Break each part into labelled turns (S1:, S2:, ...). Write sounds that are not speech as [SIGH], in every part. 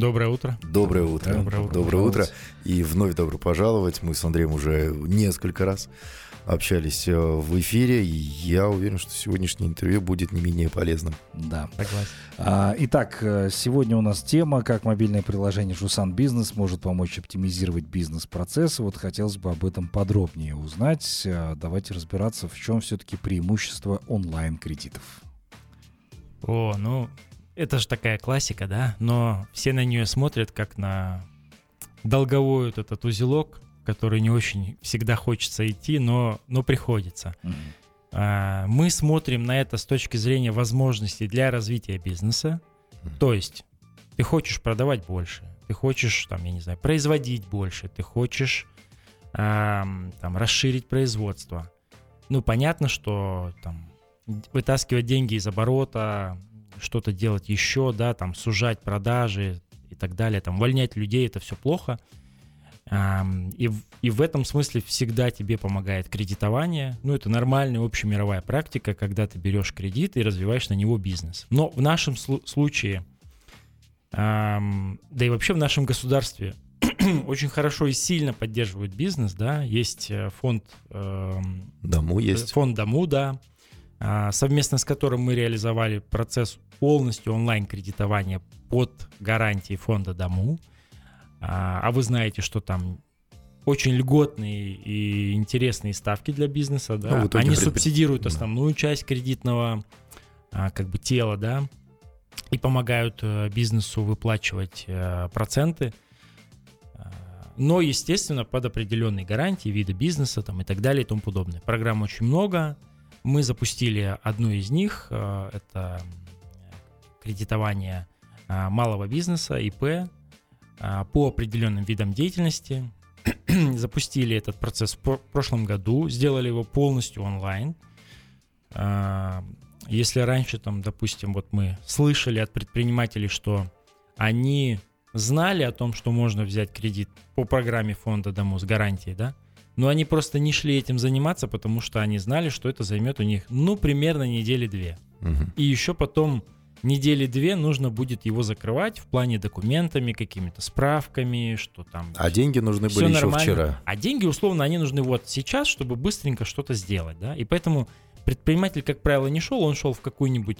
S1: Доброе утро.
S2: Доброе утро. Доброе утро. Доброе утро. И вновь добро пожаловать. Мы с Андреем уже несколько раз общались э, в эфире. И я уверен, что сегодняшнее интервью будет не менее полезным.
S3: Да. Согласен. А, итак, э, сегодня у нас тема, как мобильное приложение Жусан Бизнес может помочь оптимизировать бизнес-процессы. Вот хотелось бы об этом подробнее узнать. А, давайте разбираться, в чем все-таки преимущество онлайн-кредитов.
S1: О, ну, это же такая классика, да, но все на нее смотрят как на долговой вот этот узелок, который не очень всегда хочется идти, но, но приходится. Mm-hmm. А, мы смотрим на это с точки зрения возможностей для развития бизнеса. Mm-hmm. То есть ты хочешь продавать больше, ты хочешь, там, я не знаю, производить больше, ты хочешь а, там, расширить производство. Ну, понятно, что там вытаскивать деньги из оборота, что-то делать еще, да, там сужать продажи и так далее, там увольнять людей, это все плохо. И, и в этом смысле всегда тебе помогает кредитование. Ну, это нормальная общемировая практика, когда ты берешь кредит и развиваешь на него бизнес. Но в нашем случае, да и вообще в нашем государстве, [CLEARS THROAT] очень хорошо и сильно поддерживают бизнес, да, есть э, фонд...
S2: Дому есть.
S1: Фонд Дому, да, а, совместно с которым мы реализовали процесс полностью онлайн-кредитования под гарантией фонда Дому. А, а вы знаете, что там очень льготные и интересные ставки для бизнеса, да. Ну, Они пред... субсидируют основную часть кредитного а, как бы тела, да, и помогают э, бизнесу выплачивать э, проценты. Но, естественно, под определенные гарантии вида бизнеса там, и так далее и тому подобное. Программ очень много. Мы запустили одну из них. Э, это кредитование малого бизнеса, ИП, по определенным видам деятельности. [CLEARS THROAT] Запустили этот процесс в прошлом году, сделали его полностью онлайн. Если раньше, там, допустим, вот мы слышали от предпринимателей, что они знали о том, что можно взять кредит по программе фонда дому с гарантией, да, но они просто не шли этим заниматься, потому что они знали, что это займет у них, ну, примерно недели две. Угу. И еще потом недели две нужно будет его закрывать в плане документами, какими-то справками, что там.
S2: А деньги нужны были еще нормально. вчера.
S1: А деньги, условно, они нужны вот сейчас, чтобы быстренько что-то сделать, да. И поэтому предприниматель, как правило, не шел, он шел в какую-нибудь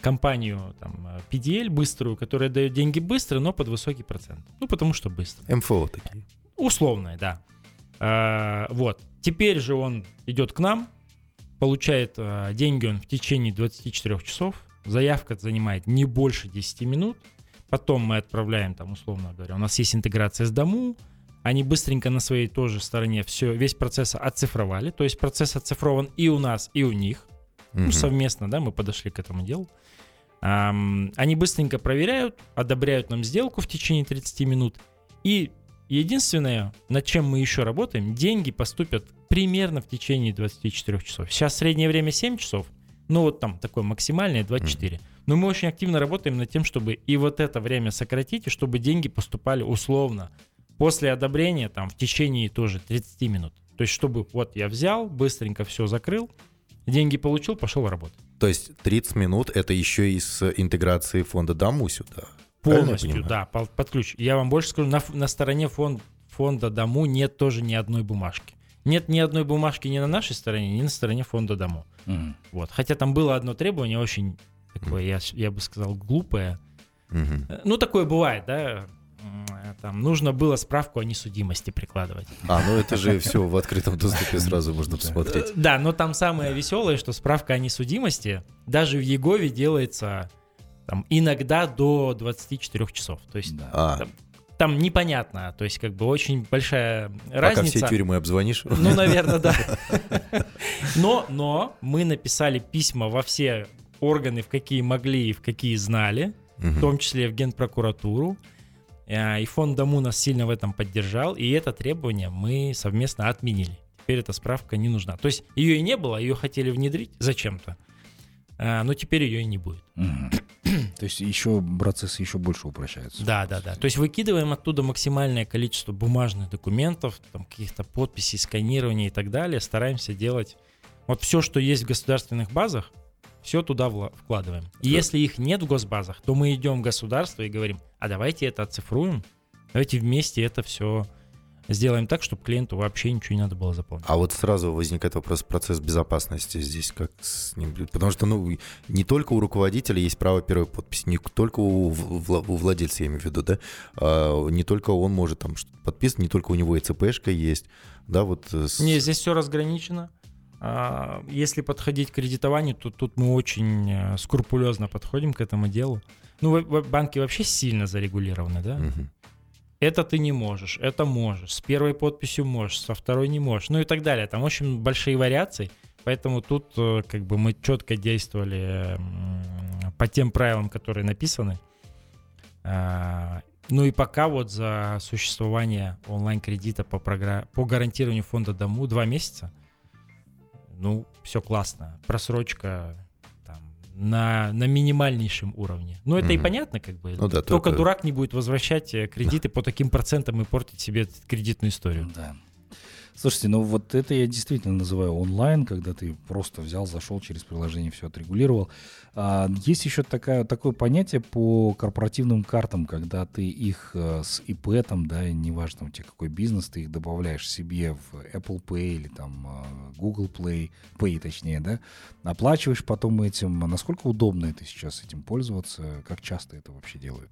S1: компанию там, PDL быструю, которая дает деньги быстро, но под высокий процент. Ну, потому что быстро.
S2: МФО такие.
S1: Условное, да. А, вот. Теперь же он идет к нам, получает а, деньги он в течение 24 часов, Заявка занимает не больше 10 минут. Потом мы отправляем, там, условно говоря, у нас есть интеграция с Дому. Они быстренько на своей тоже стороне все, весь процесс оцифровали. То есть процесс оцифрован и у нас, и у них. Угу. Ну, совместно, да, мы подошли к этому делу. Um, они быстренько проверяют, одобряют нам сделку в течение 30 минут. И единственное, над чем мы еще работаем, деньги поступят примерно в течение 24 часов. Сейчас среднее время 7 часов. Ну, вот там такое максимальное 24. Mm-hmm. Но мы очень активно работаем над тем, чтобы и вот это время сократить, и чтобы деньги поступали условно после одобрения там в течение тоже 30 минут. То есть, чтобы вот я взял, быстренько все закрыл, деньги получил, пошел работать.
S2: То есть 30 минут это еще и с интеграцией фонда Даму сюда?
S1: Полностью, да, под ключ. Я вам больше скажу, на, на стороне фонд, фонда Даму нет тоже ни одной бумажки. Нет ни одной бумажки ни на нашей стороне, ни на стороне фонда Даму. Угу. Вот. Хотя там было одно требование очень такое, я, я бы сказал, глупое. Угу. Ну, такое бывает, да. Там нужно было справку о несудимости прикладывать.
S2: А, ну это же все в открытом доступе сразу можно посмотреть.
S1: Да, но там самое веселое, что справка о несудимости даже в Егове делается там, иногда до 24 часов. То есть да. там, там непонятно, то есть как бы очень большая Пока разница.
S2: Пока все тюрьмы обзвонишь.
S1: Ну, наверное, да. Но, но мы написали письма во все органы, в какие могли и в какие знали, в том числе в Генпрокуратуру. Э, и фонд Дому нас сильно в этом поддержал, и это требование мы совместно отменили. Теперь эта справка не нужна. То есть ее и не было, ее хотели внедрить зачем-то. А, но теперь ее и не будет.
S3: То есть еще процесс еще больше упрощается.
S1: Да, да, да. То есть выкидываем оттуда максимальное количество бумажных документов, там каких-то подписей, сканирования и так далее. Стараемся делать вот все, что есть в государственных базах, все туда вкладываем. И если их нет в госбазах, то мы идем в государство и говорим, а давайте это оцифруем, давайте вместе это все сделаем так, чтобы клиенту вообще ничего не надо было заполнять.
S2: А вот сразу возникает вопрос процесс безопасности здесь, как с ним, потому что ну не только у руководителя есть право первой подписи, не только у, у владельца, я имею в виду, да, а не только он может там подписывать, не только у него и ЦПшка есть, да, вот.
S1: Э, с... Не, здесь все разграничено. А, если подходить к кредитованию, то тут мы очень э, скрупулезно подходим к этому делу. Ну, банки вообще сильно зарегулированы, да? Угу это ты не можешь, это можешь, с первой подписью можешь, со второй не можешь, ну и так далее. Там очень большие вариации, поэтому тут э, как бы мы четко действовали по тем правилам, которые написаны. А, ну и пока вот за существование онлайн-кредита по, программе, по гарантированию фонда дому два месяца, ну, все классно. Просрочка на, на минимальнейшем уровне. Ну, это mm-hmm. и понятно, как бы. Ну, да, Только то, дурак не будет возвращать э, кредиты по таким процентам и портить себе кредитную историю.
S3: Да. Слушайте, ну вот это я действительно называю онлайн, когда ты просто взял, зашел через приложение, все отрегулировал. А, есть еще такая, такое понятие по корпоративным картам, когда ты их а, с ИП, там, да, неважно у тебя какой бизнес, ты их добавляешь себе в Apple Pay или там а, Google Play, Pay точнее, да, оплачиваешь потом этим. Насколько удобно это сейчас этим пользоваться? Как часто это вообще делают?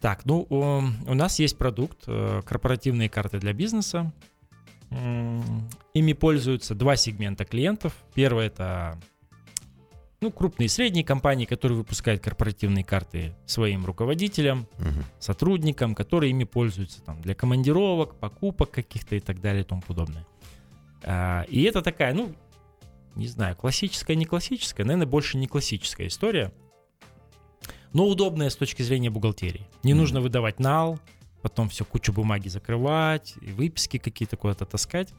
S1: Так, ну, у нас есть продукт, э, корпоративные карты для бизнеса. Ими пользуются два сегмента клиентов. Первый это ну, крупные и средние компании, которые выпускают корпоративные карты своим руководителям, угу. сотрудникам, которые ими пользуются там, для командировок, покупок каких-то и так далее и тому подобное. А, и это такая, ну, не знаю, классическая, не классическая, наверное, больше не классическая история, но удобная с точки зрения бухгалтерии. Не mm нужно выдавать нал, потом все кучу бумаги закрывать, и выписки какие-то куда-то таскать.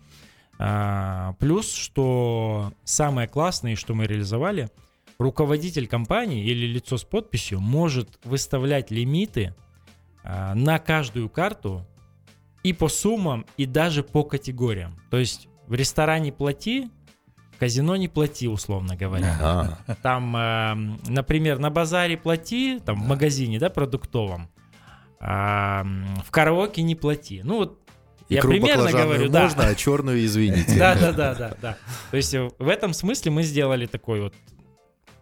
S1: А, плюс, что самое классное, что мы реализовали, руководитель компании или лицо с подписью может выставлять лимиты а, на каждую карту и по суммам, и даже по категориям. То есть в ресторане плати, в казино не плати, условно говоря. Ага. Там, э, например, на базаре плати, там в магазине, да, продуктовом, а, в караоке не плати. Ну вот
S2: я Икру примерно говорю, да. можно, а черную извините.
S1: Да, да, да, да, да. То есть в этом смысле мы сделали такой вот.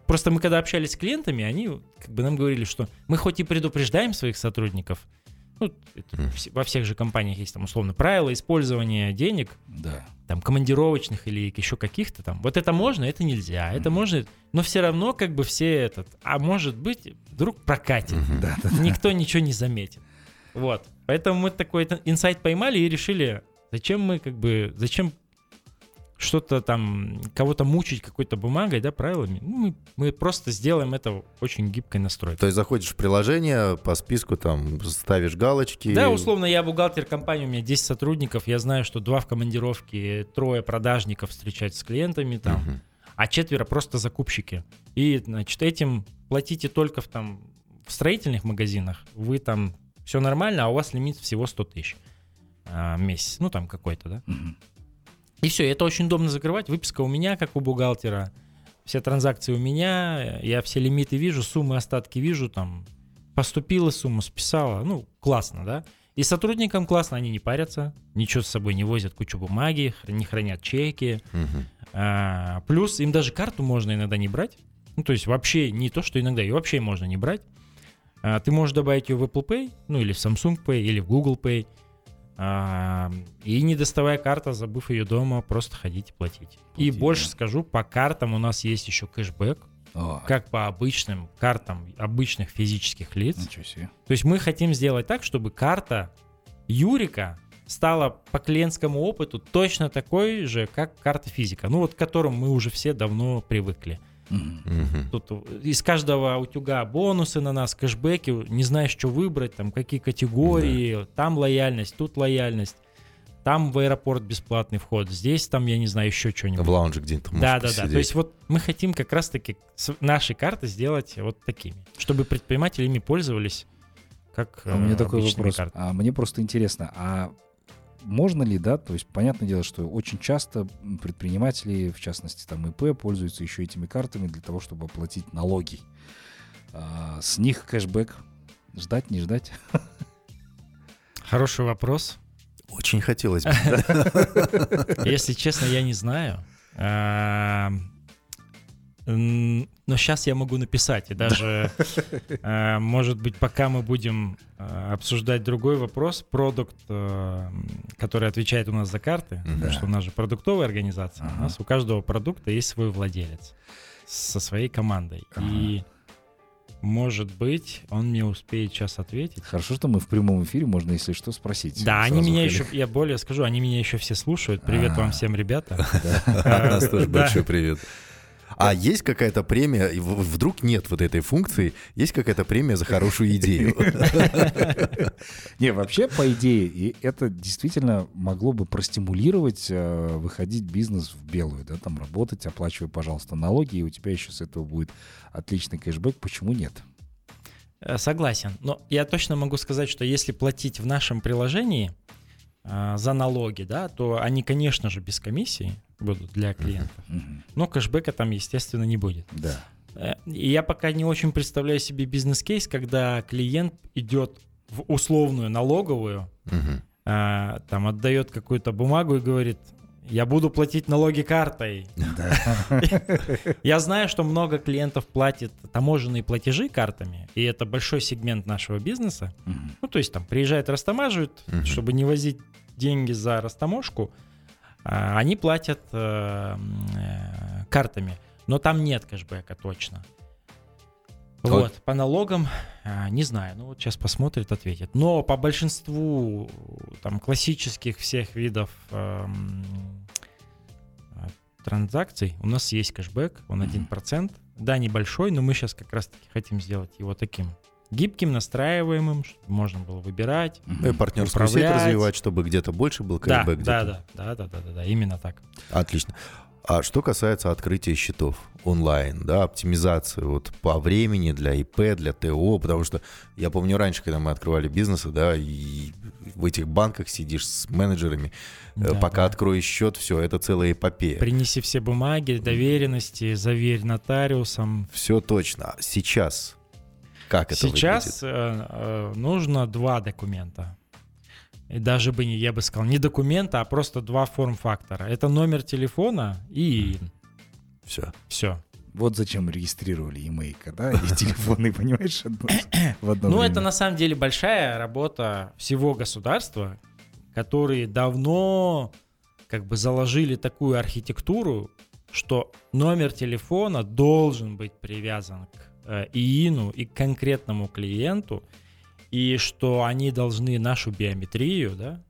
S1: Просто мы когда общались с клиентами, они как бы нам говорили, что мы хоть и предупреждаем своих сотрудников, ну, mm. во всех же компаниях есть там условно правила использования денег, да. там командировочных или еще каких-то там. Вот это можно, это нельзя, mm. это можно, но все равно как бы все этот, а может быть вдруг прокатит, mm-hmm. да, да, никто ничего не заметит. Вот, поэтому мы такой инсайт поймали и решили, зачем мы как бы, зачем что-то там, кого-то мучить какой-то бумагой, да, правилами. Ну, мы, мы просто сделаем это очень гибкой настройкой.
S2: То есть заходишь в приложение, по списку там ставишь галочки.
S1: Да, условно, я бухгалтер компании, у меня 10 сотрудников, я знаю, что два в командировке, трое продажников встречать с клиентами там, угу. а четверо просто закупщики. И, значит, этим платите только в, там, в строительных магазинах, вы там все нормально, а у вас лимит всего 100 тысяч а, месяц, ну там какой-то, да. Угу. И все, это очень удобно закрывать. Выписка у меня, как у бухгалтера. Все транзакции у меня, я все лимиты вижу, суммы, остатки вижу, там, поступила сумма, списала, ну, классно, да. И сотрудникам классно, они не парятся, ничего с собой не возят, кучу бумаги, не хранят чеки. Угу. А, плюс им даже карту можно иногда не брать. Ну, то есть вообще не то, что иногда, ее вообще можно не брать. А, ты можешь добавить ее в Apple Pay, ну или в Samsung Pay, или в Google Pay. И не доставая карта, забыв ее дома, просто ходить платить. И больше скажу, по картам у нас есть еще кэшбэк. О. Как по обычным картам обычных физических лиц. Ничего себе. То есть мы хотим сделать так, чтобы карта Юрика стала по клиентскому опыту точно такой же, как карта физика. Ну вот к которым мы уже все давно привыкли. Угу. Тут из каждого утюга бонусы на нас, кэшбэки, не знаешь, что выбрать, там какие категории, да. там лояльность, тут лояльность. Там в аэропорт бесплатный вход, здесь там, я не знаю, еще что-нибудь.
S2: В лаунже где-то
S1: Да, да, да. То есть вот мы хотим как раз-таки наши карты сделать вот такими, чтобы предприниматели ими пользовались как
S3: а У меня такой вопрос. Карты. А мне просто интересно, а можно ли, да, то есть понятное дело, что очень часто предприниматели, в частности там ИП, пользуются еще этими картами для того, чтобы оплатить налоги. А, с них кэшбэк ждать, не ждать?
S1: Хороший вопрос.
S2: Очень хотелось бы. [LAUGHS]
S1: Если честно, я не знаю. А, но сейчас я могу написать, и даже, а, [LAUGHS] может быть, пока мы будем а, обсуждать другой вопрос, продукт, который отвечает у нас за карты, потому что у нас же продуктовая организация, у нас у каждого продукта есть свой владелец со своей командой. И может быть, он мне успеет сейчас ответить.
S3: Хорошо, что мы в прямом эфире, можно, если что, спросить.
S1: Да, они меня еще, я более скажу, они меня еще все слушают. Привет вам всем, ребята. [LAUGHS]
S2: Нас тоже большой привет. А есть какая-то премия, вдруг нет вот этой функции, есть какая-то премия за хорошую идею?
S3: Не, вообще, по идее, это действительно могло бы простимулировать э, выходить бизнес в белую, да, там работать, оплачивай, пожалуйста, налоги, и у тебя еще с этого будет отличный кэшбэк. Почему нет?
S1: Э, согласен. Но я точно могу сказать, что если платить в нашем приложении за налоги, да, то они, конечно же, без комиссии будут для клиентов. Но кэшбэка там, естественно, не будет.
S3: Да.
S1: Э, и я пока не очень представляю себе бизнес-кейс, когда клиент идет в условную налоговую, uh-huh. а, там отдает какую-то бумагу и говорит, я буду платить налоги картой. [LAUGHS] Я знаю, что много клиентов платит таможенные платежи картами, и это большой сегмент нашего бизнеса. Ну, то есть там приезжают, растамаживают, чтобы не возить деньги за растаможку, а, они платят э, э, картами, но там нет кэшбэка точно. Вот, вот по налогам, а, не знаю, ну вот сейчас посмотрит, ответит. Но по большинству там классических всех видов эм, транзакций у нас есть кэшбэк, он 1%. Да, небольшой, но мы сейчас как раз-таки хотим сделать его таким гибким, настраиваемым, чтобы можно было выбирать.
S2: И партнерскую сеть развивать, чтобы где-то больше был кэшбэк.
S1: Да, да, да, да, да, да, да, именно так.
S2: Отлично. А что касается открытия счетов онлайн, да, оптимизации вот по времени для ИП, для ТО, потому что я помню раньше, когда мы открывали бизнесы, да, и в этих банках сидишь с менеджерами, э, да, пока да. откроешь счет, все, это целая эпопея.
S1: Принеси все бумаги, доверенности, заверь нотариусом.
S2: Все точно. Сейчас как это
S1: Сейчас выглядит? Э, э, нужно два документа. Даже бы не, я бы сказал, не документа, а просто два форм-фактора. Это номер телефона и...
S2: Все.
S1: Все.
S3: Вот зачем регистрировали e-mail, да, [LAUGHS] и телефоны, понимаешь,
S1: в одно [COUGHS] Ну, это на самом деле большая работа всего государства, которые давно как бы заложили такую архитектуру, что номер телефона должен быть привязан к э, ИИНу и к конкретному клиенту, и что они должны нашу биометрию, да,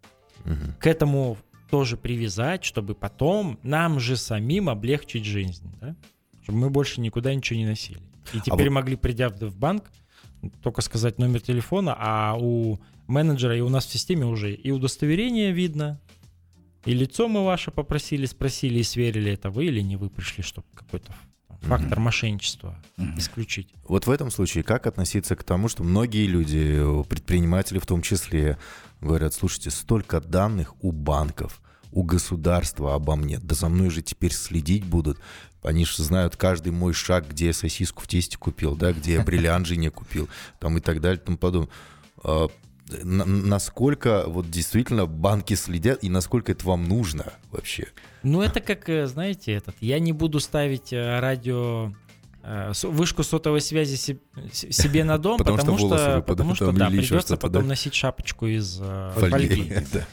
S1: угу. к этому тоже привязать, чтобы потом нам же самим облегчить жизнь, да, чтобы мы больше никуда ничего не носили. И а теперь а могли, придя в банк, только сказать номер телефона, а у менеджера и у нас в системе уже и удостоверение видно, и лицо мы ваше попросили, спросили и сверили, это вы или не вы пришли, чтобы какой-то фактор mm-hmm. мошенничества mm-hmm. исключить.
S2: Вот в этом случае как относиться к тому, что многие люди, предприниматели в том числе, говорят, слушайте, столько данных у банков, у государства обо мне, да за мной же теперь следить будут. Они же знают каждый мой шаг, где я сосиску в тесте купил, да, где я бриллиант жене купил, там и так далее, и тому подобное а, насколько вот действительно банки следят и насколько это вам нужно вообще?
S1: Ну, это как, э, знаете, этот, я не буду ставить э, радио э, вышку сотовой связи себе на дом, потому, потому что, что потому что да, придется потом да? носить шапочку из фольги. [LAUGHS] Да.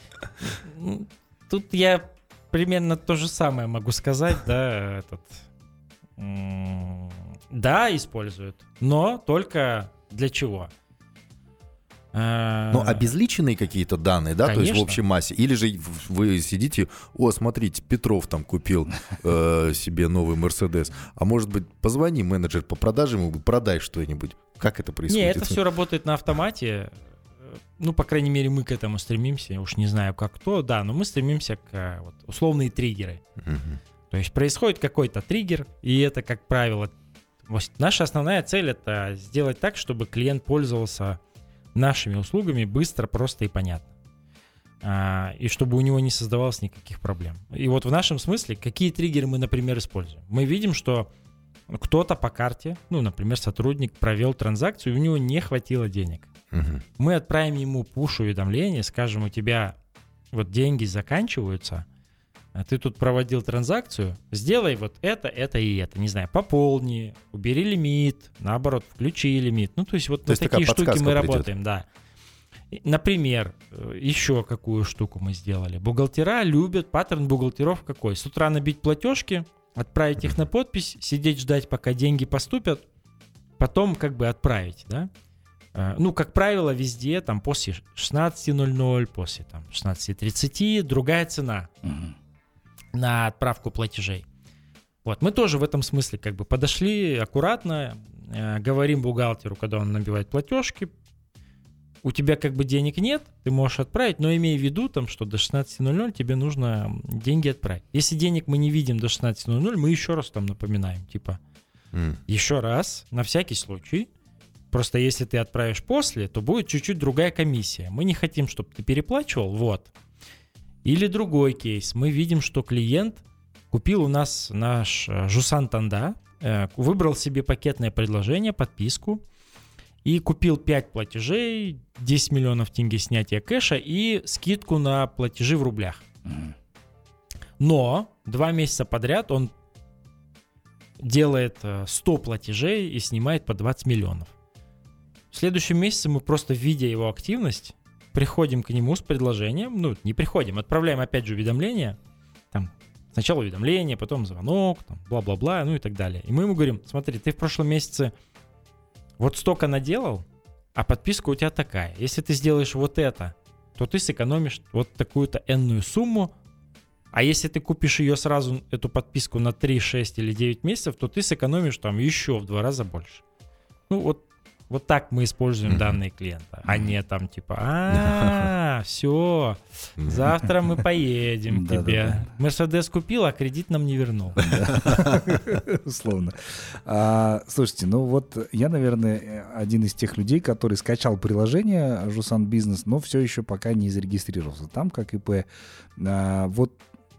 S1: Тут я примерно то же самое могу сказать, да, этот, да, используют, но только для чего?
S2: Ну, обезличенные какие-то данные, да, Конечно. то есть в общей массе. Или же вы сидите, о, смотрите, Петров там купил э, себе новый Мерседес. А может быть, позвони менеджер по продажам, ему продай что-нибудь. Как это происходит?
S1: Не, это все работает на автомате. Ну, по крайней мере, мы к этому стремимся. Я уж не знаю, как кто, да, но мы стремимся к вот, условные триггеры. Угу. То есть происходит какой-то триггер, и это, как правило, наша основная цель это сделать так, чтобы клиент пользовался нашими услугами быстро, просто и понятно. а, и чтобы у него не создавалось никаких проблем. И вот в нашем смысле, какие триггеры мы, например, используем? Мы видим, что кто-то по карте, ну, например, сотрудник провел транзакцию, и у него не хватило денег.
S2: Мгм.
S1: Мы отправим ему пуш-уведомление, скажем, у тебя вот деньги заканчиваются, ты тут проводил транзакцию, сделай вот это, это и это. Не знаю, пополни, убери лимит, наоборот, включи лимит. Ну, то есть вот
S2: То
S1: на
S2: есть
S1: такие штуки мы
S2: придет.
S1: работаем, да. Например, э, еще какую штуку мы сделали. Бухгалтера любят, паттерн бухгалтеров какой? С утра набить платежки, отправить их на подпись, сидеть ждать, пока деньги поступят, потом как бы отправить, да? Э, Ну, как правило, везде там после 16.00, после там 16.30 другая цена
S3: Мгм.
S1: На отправку платежей. Вот, мы тоже в этом смысле как бы подошли аккуратно, э, говорим бухгалтеру, когда он набивает платежки, у тебя как бы денег нет, ты можешь отправить, но имей в виду, там, что до 16.00 тебе нужно деньги отправить. Если денег мы не видим до 16.00, мы еще раз там напоминаем, типа,
S2: М.
S1: еще раз, на всякий случай. Просто если ты отправишь после, то будет чуть-чуть другая комиссия. Мы не хотим, чтобы ты переплачивал, вот. Или другой кейс. Мы видим, что клиент купил у нас наш э, Жусан Танда, э, выбрал себе пакетное предложение, подписку, и купил 5 платежей, 10 миллионов тенге снятия кэша и скидку на платежи в рублях. Но два месяца подряд он делает э, 100 платежей и снимает по 20 миллионов. В следующем месяце мы просто, видя его активность, приходим к нему с предложением, ну, не приходим, отправляем опять же уведомление, там, сначала уведомление, потом звонок, там, бла-бла-бла, ну и так далее. И мы ему говорим, смотри, ты в прошлом месяце вот столько наделал, а подписка у тебя такая. Если ты сделаешь вот это, то ты сэкономишь вот такую-то энную сумму, а если ты купишь ее сразу, эту подписку на 3, 6 или 9 месяцев, то ты сэкономишь там еще в два раза больше. Ну вот, вот так мы используем
S2: Мгм.
S1: данные клиента, а не там типа, а, все, завтра мы поедем к [LAUGHS] тебе. Мерседес купил, а кредит нам не вернул. [LAUGHS]
S3: Условно. А, слушайте, ну вот я, наверное, один из тех людей, который скачал приложение Жусан Бизнес, но все еще пока не зарегистрировался там, как ИП. А, вот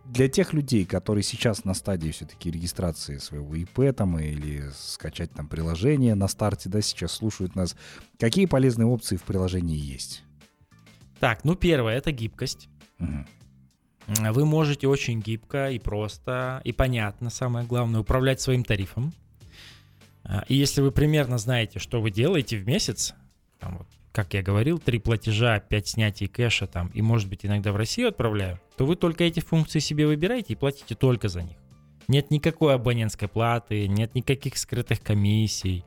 S3: для тех людей, которые сейчас на стадии все-таки регистрации своего ИП там или скачать там приложение на старте, да, сейчас слушают нас, какие полезные опции в приложении есть?
S1: Так, ну первое, это гибкость.
S3: Мгм.
S1: Вы можете очень гибко и просто, и понятно, самое главное, управлять своим тарифом. А, И если вы примерно знаете, что вы делаете в месяц, там вот, как я говорил, три платежа, пять снятий кэша там, и, может быть, иногда в Россию отправляю, то вы только эти функции себе выбираете и платите только за них. Нет никакой абонентской платы, нет никаких скрытых комиссий,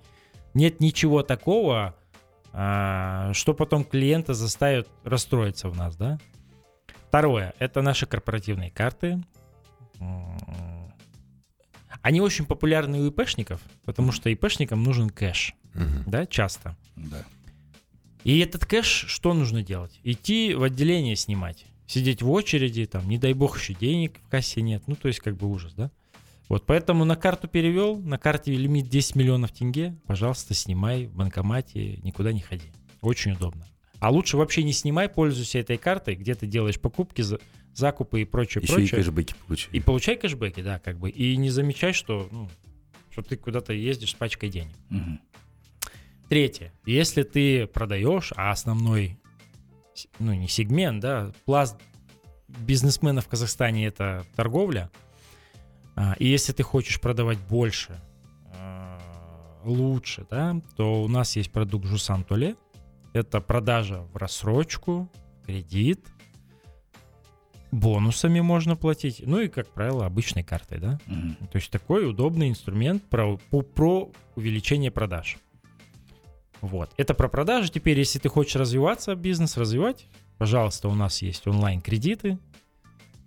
S1: нет ничего такого, а, что потом клиента заставит расстроиться в нас, да? Второе, это наши корпоративные карты. Они очень популярны у ИПшников, потому что ИПшникам нужен кэш,
S2: Мгм.
S1: да, часто.
S3: Да.
S1: И этот кэш, что нужно делать? Идти в отделение снимать, сидеть в очереди, там, не дай бог, еще денег в кассе нет, ну, то есть как бы ужас, да? Вот поэтому на карту перевел, на карте лимит 10 миллионов тенге, пожалуйста, снимай в банкомате, никуда не ходи. Очень удобно. А лучше вообще не снимай, пользуйся этой картой, где ты делаешь покупки, за- закупы и прочее,
S2: Еще и
S1: прочее.
S2: кэшбэки получили.
S1: И получай кэшбэки, да, как бы. И не замечай, что, ну, что ты куда-то ездишь с пачкой денег.
S3: Мгм.
S1: Третье. Если ты продаешь, а основной, ну, не сегмент, да, пласт бизнесменов в Казахстане это торговля, а, и если ты хочешь продавать больше, а, лучше, да, то у нас есть продукт Жусан Толе. Это продажа в рассрочку, кредит, бонусами можно платить, ну и, как правило, обычной картой, да.
S3: Мгм.
S1: То есть такой удобный инструмент про, про увеличение продаж. Вот. Это про продажи. Теперь, если ты хочешь развиваться, бизнес развивать, пожалуйста, у нас есть онлайн-кредиты.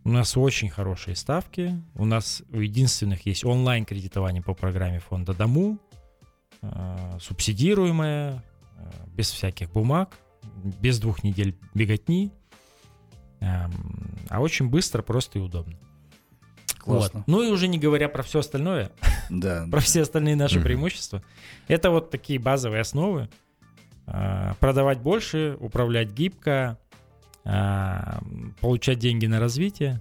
S1: У нас очень хорошие ставки. У нас у единственных есть онлайн-кредитование по программе фонда Дому, э, субсидируемое, э, без всяких бумаг, без двух недель беготни, эм, а очень быстро, просто и удобно.
S3: Классно.
S1: Вот. Ну и уже не говоря про все остальное, [LAUGHS]
S3: Да.
S1: про все остальные наши преимущества. Это вот такие базовые основы. А, Продавать больше, управлять гибко, а, получать деньги на развитие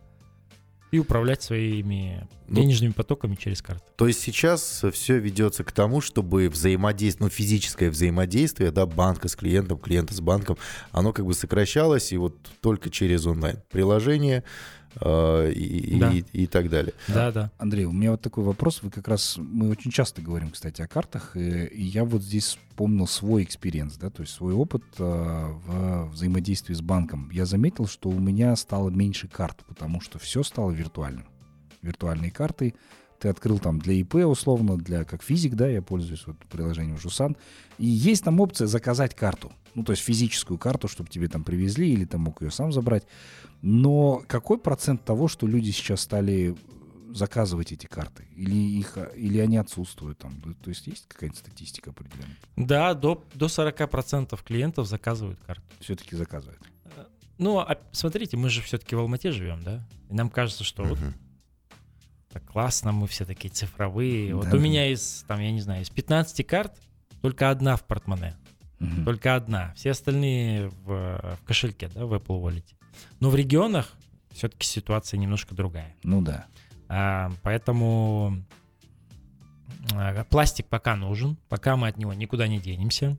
S1: и управлять своими
S2: Ну,
S1: денежными потоками через карты.
S2: То есть сейчас все ведется к тому, чтобы взаимодействие, ну, физическое взаимодействие, да, банка с клиентом, клиента с банком, оно как бы сокращалось, и вот только через онлайн-приложение э, и,
S1: Да.
S2: и, и так далее.
S1: Да, да.
S3: Андрей, у меня вот такой вопрос. Вы как раз, мы очень часто говорим, кстати, о картах, и, и я вот здесь вспомнил свой experience, да, то есть свой опыт э, в взаимодействии с банком. Я заметил, что у меня стало меньше карт, потому что все стало виртуальным. Виртуальные карты, ты открыл там для ИП условно, для как физик, да, я пользуюсь вот приложением Жусан, и есть там опция заказать карту, ну то есть физическую карту, чтобы тебе там привезли или там мог ее сам забрать. Но какой процент того, что люди сейчас стали заказывать эти карты? Или, их, или они отсутствуют там? То есть есть какая-нибудь статистика определенная?
S1: Да, до, до 40% клиентов заказывают карту.
S3: Все-таки заказывают.
S1: Ну, а смотрите, мы же все-таки в Алмате живем, да? И нам кажется, что вот
S2: Мгм.
S1: Так классно, мы все такие цифровые. Вот
S3: Да.
S1: у меня из, там, я не знаю, из 15 карт только одна в портмоне.
S3: Мгм.
S1: Только одна. Все остальные в, в кошельке, да, в Apple Wallet. Но в регионах все-таки ситуация немножко другая.
S3: Ну да.
S1: А, поэтому а, пластик пока нужен, пока мы от него никуда не денемся.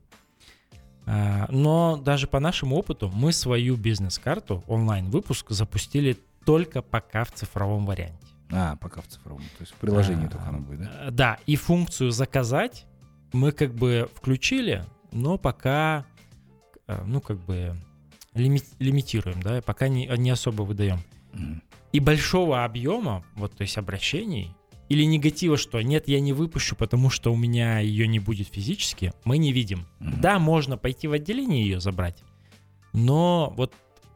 S1: А, но даже по нашему опыту мы свою бизнес-карту, онлайн-выпуск запустили только пока в цифровом варианте.
S3: А, пока в цифровом. То есть в приложении
S1: А,
S3: только оно будет, да?
S1: Э, Да, и функцию заказать мы как бы включили, но пока, э, ну как бы лими- лимитируем, да, пока не, не особо выдаем.
S3: Мгм.
S1: И большого объема, вот то есть обращений, или негатива, что нет, я не выпущу, потому что у меня ее не будет физически, мы не видим.
S3: Мгм.
S1: Да, можно пойти в отделение ее забрать, но вот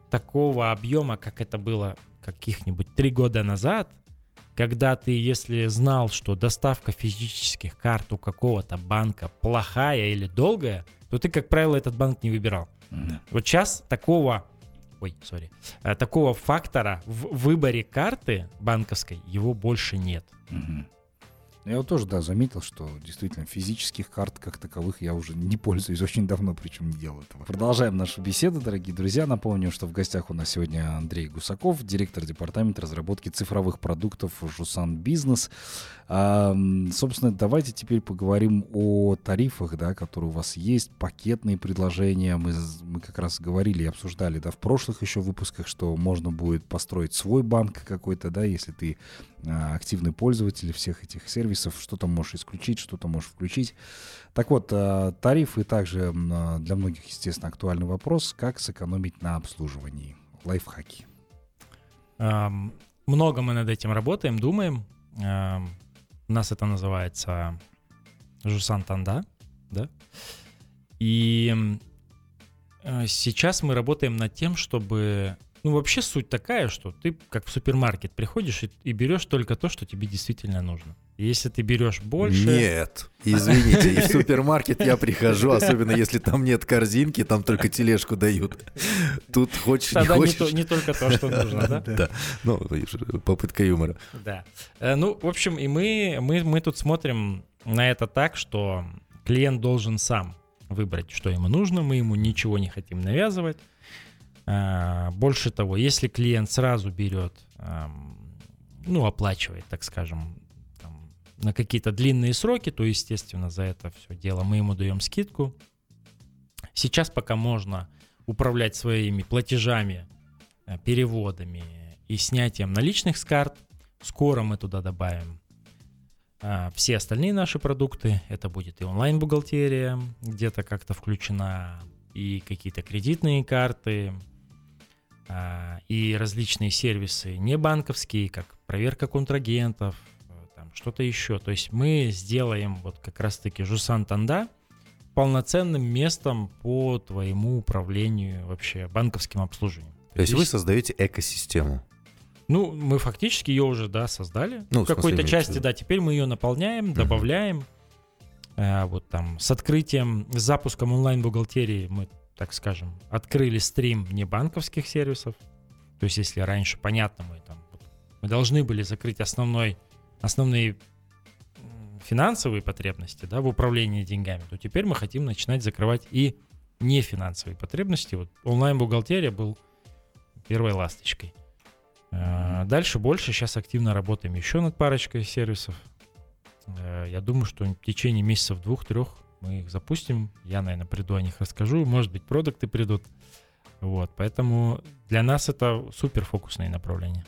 S1: такого объема, как это было каких-нибудь три года назад, когда ты, если знал, что доставка физических карт у какого-то банка плохая или долгая, то ты, как правило, этот банк не выбирал.
S3: Мгм.
S1: Вот сейчас такого, ой, сори, э, такого фактора в выборе карты банковской его больше нет.
S3: Мгм. Я вот тоже, да, заметил, что действительно физических карт как таковых я уже не пользуюсь очень давно, причем не делал этого. Продолжаем нашу беседу, дорогие друзья. Напомню, что в гостях у нас сегодня Андрей Гусаков, директор департамента разработки цифровых продуктов Жусан Бизнес. Собственно, давайте теперь поговорим о тарифах, да, которые у вас есть, пакетные предложения. Мы, мы как раз говорили и обсуждали, да, в прошлых еще выпусках, что можно будет построить свой банк какой-то, да, если ты а, активный пользователь всех этих сервисов, что-то можешь исключить, что-то можешь включить. Так вот, а, тарифы также а, для многих, естественно, актуальный вопрос, как сэкономить на обслуживании. Лайфхаки.
S1: Много мы над этим работаем, думаем. У нас это называется Жусан Танда, да? И э, сейчас мы работаем над тем, чтобы... Ну, вообще суть такая, что ты как в супермаркет приходишь и, и берешь только то, что тебе действительно нужно. Если ты берешь больше...
S2: Нет, извините, и в супермаркет я прихожу, особенно если там нет корзинки, там только тележку дают. Тут хочешь, не
S1: Тогда не,
S2: хочешь.
S1: то- не только то, что нужно, да?
S2: Да, ну, попытка юмора.
S1: Да. Э, Ну, в общем, и мы, мы, мы тут смотрим на это так, что клиент должен сам выбрать, что ему нужно, мы ему ничего не хотим навязывать. А, Больше того, если клиент сразу берет, ам, ну, оплачивает, так скажем, там, на какие-то длинные сроки, то, естественно, за это все дело мы ему даем скидку. Сейчас пока можно управлять своими платежами, э, переводами и снятием наличных с карт. Скоро мы туда добавим а, все остальные наши продукты. Это будет и онлайн-бухгалтерия, где-то как-то включена, и какие-то кредитные карты, и различные сервисы не банковские, как проверка контрагентов, э, там что-то еще. То есть мы сделаем вот как раз-таки Жусан Танда полноценным местом по твоему управлению вообще банковским обслуживанием.
S2: То есть вы
S1: здесь-
S2: создаете экосистему.
S1: ну, мы фактически ее уже, да, создали.
S2: Ну,
S1: в какой-то части,
S2: виду.
S1: да. Теперь мы ее наполняем, добавляем. Э, вот там с открытием, с запуском онлайн-бухгалтерии мы, так скажем, открыли стрим не банковских сервисов. То есть, если раньше, понятно, мы там мы должны были закрыть основной, основные финансовые потребности, да, в управлении деньгами, то теперь мы хотим начинать закрывать и нефинансовые потребности. Вот онлайн-бухгалтерия был первой ласточкой. Э, Дальше больше. Сейчас активно работаем еще над парочкой сервисов. Э, Я думаю, что в течение месяцев двух-трех мы их запустим. Я, наверное, приду о них расскажу. Может быть, продукты придут. Вот, поэтому для нас это супер фокусное направление.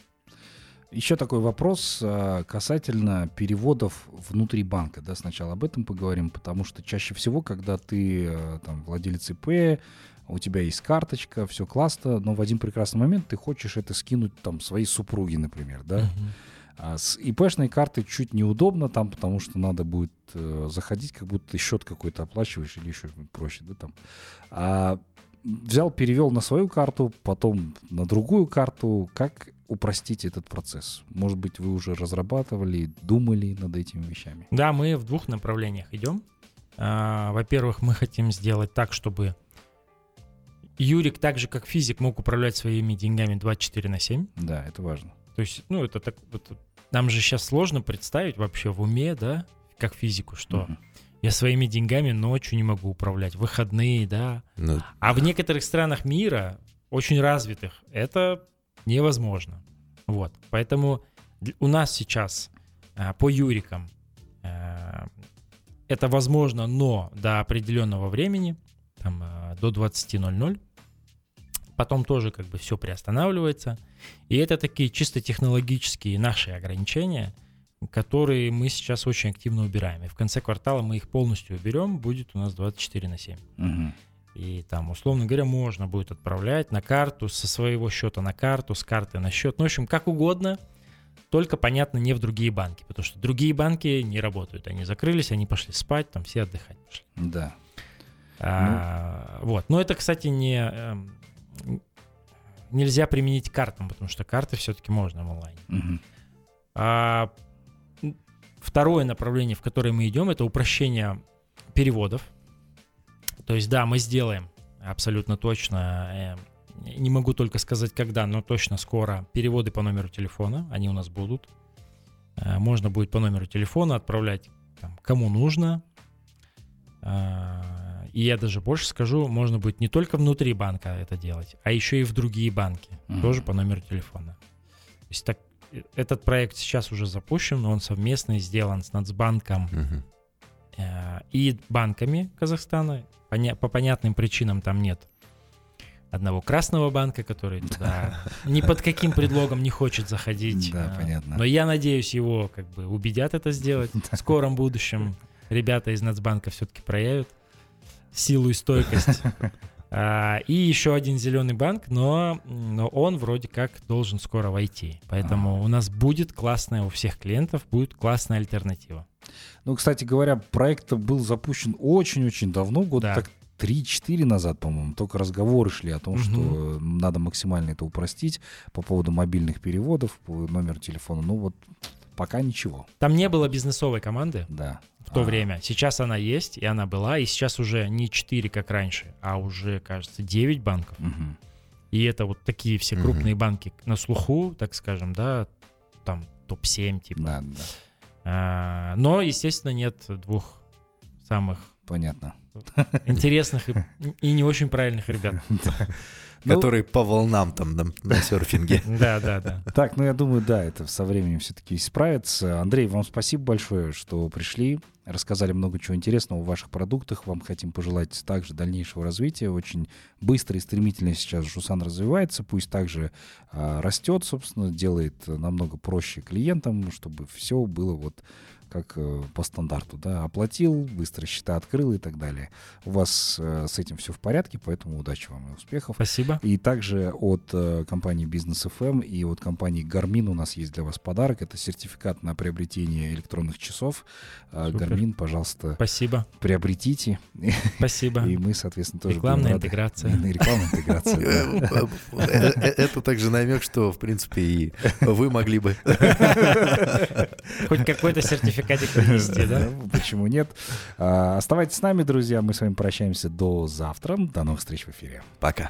S3: Еще такой вопрос а, касательно переводов внутри банка. Да, сначала об этом поговорим, потому что чаще всего, когда ты а, там владелец ИП, у тебя есть карточка, все классно, но в один прекрасный момент ты хочешь это скинуть там своей супруге, например, да.
S1: Мгм.
S3: А с ИПшной картой чуть неудобно там, потому что надо будет э, заходить, как будто ты счет какой-то оплачиваешь или еще проще, да, там. А взял, перевел на свою карту, потом на другую карту. Как упростить этот процесс? Может быть, вы уже разрабатывали, думали над этими вещами?
S1: Да, мы в двух направлениях идем. А, Во-первых, мы хотим сделать так, чтобы Юрик, так же как физик, мог управлять своими деньгами 24 на 7.
S3: Да, это важно.
S1: То есть, ну, это так, вот, нам же сейчас сложно представить вообще в уме, да, как физику, что
S3: Мгм.
S1: я своими деньгами ночью не могу управлять, выходные, да.
S2: Ну,
S1: А в некоторых странах мира, очень развитых, это невозможно. Вот, поэтому у нас сейчас а, по Юрикам а, это возможно, но до определенного времени, там, а, до 20.00, потом тоже как бы все приостанавливается. И это такие чисто технологические наши ограничения, которые мы сейчас очень активно убираем. И в конце квартала мы их полностью уберем, будет у нас 24 на 7.
S3: Мгм.
S1: И там, условно говоря, можно будет отправлять на карту, со своего счета на карту, с карты на счет. Ну, в общем, как угодно, только, понятно, не в другие банки, потому что другие банки не работают. Они закрылись, они пошли спать, там все отдыхать пошли.
S3: Да.
S1: А, вот. Но это, кстати, не... нельзя применить картам, потому что карты все-таки можно в онлайне.
S3: Мгм.
S1: А, второе направление, в которое мы идем, это упрощение переводов. То есть, да, мы сделаем абсолютно точно, э, не могу только сказать когда, но точно скоро переводы по номеру телефона, они у нас будут. Э, Можно будет по номеру телефона отправлять там, кому нужно. А, И я даже больше скажу, можно будет не только внутри банка это делать, а еще и в другие банки,
S3: Мгм.
S1: тоже по номеру телефона. То есть так, э, этот проект сейчас уже запущен, он совместный, сделан с Нацбанком
S2: мгм.
S1: э, и банками Казахстана. Поня- по понятным причинам там нет одного красного банка, который [LAUGHS] туда ни под каким предлогом не хочет заходить.
S3: Да,
S1: Э,
S3: понятно.
S1: Но я надеюсь, его как бы убедят это сделать [LAUGHS] в скором будущем. Ребята из Нацбанка все-таки проявят силу и стойкость. [LAUGHS] А, И еще один зеленый банк, но, но он вроде как должен скоро войти. Поэтому у нас будет классная, у всех клиентов будет классная альтернатива.
S3: Ну, кстати говоря, проект был запущен очень-очень давно, года
S1: Да.
S3: так 3-4 назад, по-моему. Только разговоры шли о том,
S1: Мгм.
S3: что надо максимально это упростить по поводу мобильных переводов, по номеру телефона. Ну вот пока ничего,
S1: Там не было бизнесовой команды
S3: да.
S1: в то
S3: А,
S1: время. Сейчас она есть, и она была, и сейчас уже не 4, как раньше, а уже, кажется, 9 банков.
S3: мгм.
S1: И это вот такие все крупные банки на слуху, так скажем, да, там топ-7 типа.
S3: Да, да,
S1: А, но, естественно, нет двух самых
S3: понятно.
S1: интересных и, и не очень правильных ребят. [LAUGHS]
S3: Ну,
S2: Который по волнам там на, на серфинге. [LAUGHS]
S1: Да, да, да.
S3: Так, ну я думаю, да, это со временем все-таки исправится. Андрей, вам спасибо большое, что пришли, рассказали много чего интересного о ваших продуктах. Вам хотим пожелать также дальнейшего развития. Очень быстро и стремительно сейчас Жусан развивается, пусть также а, растет, собственно, делает намного проще клиентам, чтобы все было вот как э, по стандарту, да, оплатил, быстро счета открыл и так далее. У вас э, с этим все в порядке, поэтому удачи вам и успехов.
S1: Спасибо.
S3: И также от э, компании Business FM и от компании Garmin у нас есть для вас подарок. Это сертификат на приобретение электронных часов.
S1: Супер.
S3: Garmin, пожалуйста,
S1: Спасибо.
S3: приобретите.
S1: Спасибо.
S3: И мы, соответственно, тоже
S1: Рекламная
S3: будем рады.
S1: интеграция.
S3: И Рекламная интеграция.
S2: Это также намек, что, в принципе, и вы могли бы.
S1: Хоть какой-то сертификатик принести, [LAUGHS] да?
S3: Почему нет? А, Оставайтесь с нами, друзья. Мы с вами прощаемся до завтра. До новых встреч в эфире.
S2: Пока.